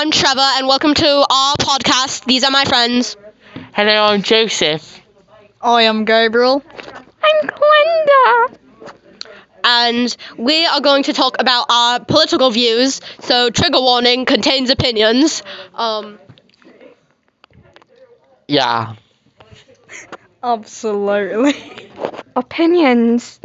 I'm Trevor, and welcome to our podcast. These are my friends. Hello, I'm Joseph. I am Gabriel. I'm Glenda. And we are going to talk about our political views. So, trigger warning contains opinions. Um, Yeah. Absolutely. opinions.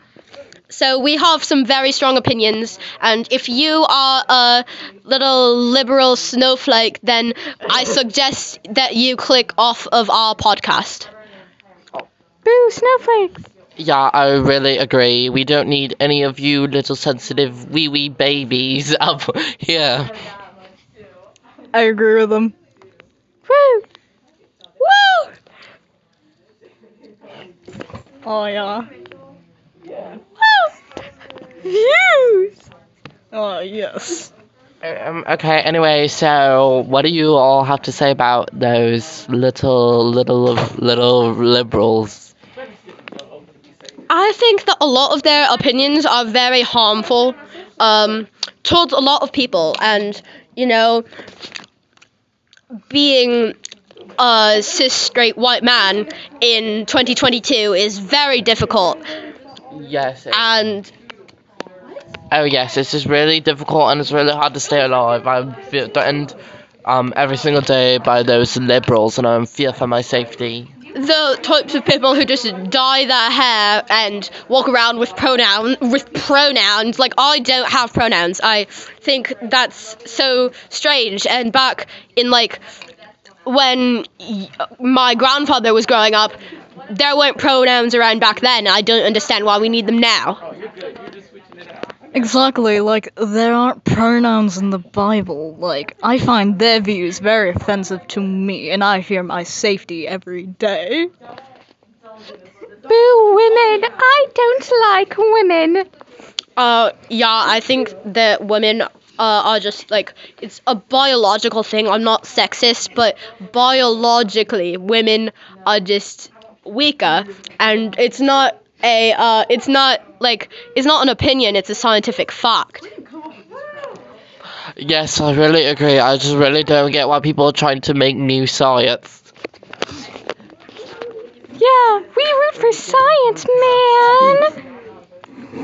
So, we have some very strong opinions. And if you are a little liberal snowflake, then I suggest that you click off of our podcast. Boo, snowflakes. Yeah, I really agree. We don't need any of you little sensitive wee wee babies up here. I agree with them. Woo. Woo! Oh yeah. Views. Oh yes. Um, okay, anyway, so what do you all have to say about those little, little, little liberals? I think that a lot of their opinions are very harmful um, towards a lot of people, and you know, being a cis straight white man in 2022 is very difficult, Yes. it- and oh, yes, it's just really difficult and it's really hard to stay alive. I'm threatened um, every single day by those liberals and I'm fear for my safety. the types of people who just dye their hair and walk around with pronoun with pronouns like I don't have pronouns. I think that's so strange. And back in like when my grandfather was growing up, there weren't pronouns around back then. I don't understand why we need them now. Exactly. Like there aren't pronouns in the Bible. Like I find their views very offensive to me, and I fear my safety every day. Boo, women. I don't like women. Uh, yeah, I think that women uh, are just like it's a biological thing. I'm not sexist, but biologically, women are just weaker, and it's not a uh, it's not like it's not an opinion. It's a scientific fact. Yes, I really agree. I just really don't get why people are trying to make new science. Yeah, we root for science, man.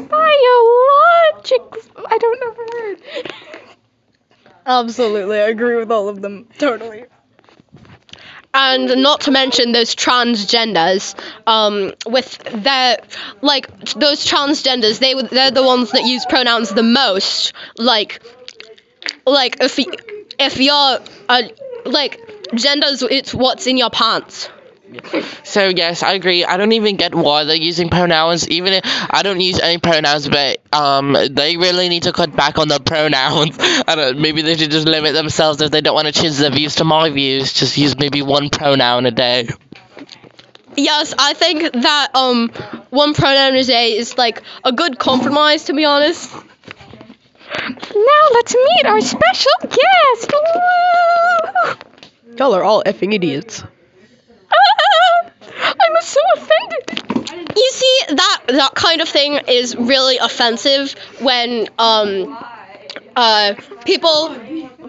Biologic. I don't know the word. Absolutely, I agree with all of them. Totally. And not to mention those transgenders um with their like those transgenders they they're the ones that use pronouns the most. Like like if if you're uh, like genders it's what's in your pants So yes, I agree. I don't even get why they're using pronouns. Even if I don't use any pronouns, but um, they really need to cut back on the pronouns. I don't. Maybe they should just limit themselves if they don't want to change their views to my views. Just use maybe one pronoun a day. yes i think that um one pronoun a day is like a good compromise to be honest Now let's meet our special guest. Woo! Y'all are all effing idiots. Ah, I'm so offended. You see that that kind of thing is really offensive when um uh people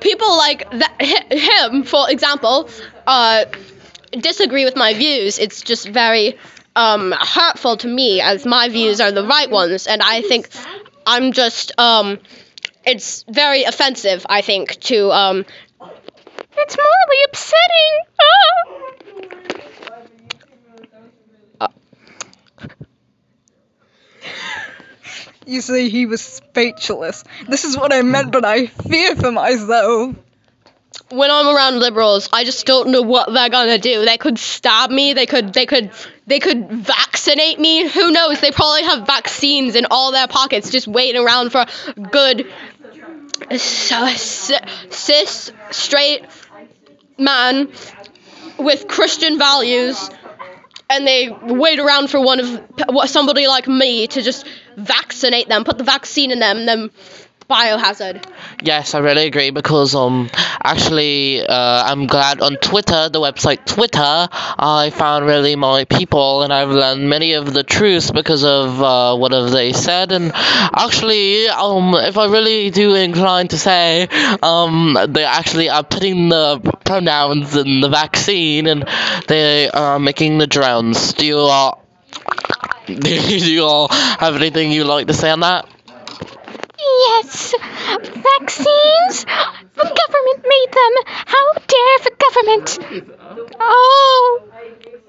people like that him for example uh disagree with my views it's just very um hurtful to me as my views are the right ones and i think i'm just um it's very offensive i think to um It's morally upsetting. Ah. You see, he was speechless. This is what I meant, but I fear for myself. when I'm around liberals, I just don't know what they're gonna do. They could stab me. They could. They could. They could vaccinate me. Who knows? They probably have vaccines in all their pockets, just waiting around for a good, cis, cis straight man with Christian values, and they wait around for one of somebody like me to just vaccinate them, put the vaccine in them, then biohazard. Yes, I really agree because um actually uh, I'm glad on Twitter, the website Twitter, I found really my people and I've learned many of the truths because of uh, what have they said and actually um if I really do incline to say um they actually are putting the pronouns in the vaccine and they are making the drones. Do you do you all have anything you'd like to say on that? Yes, vaccines. The government made them. How dare the government? Oh,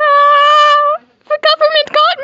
ah, the government got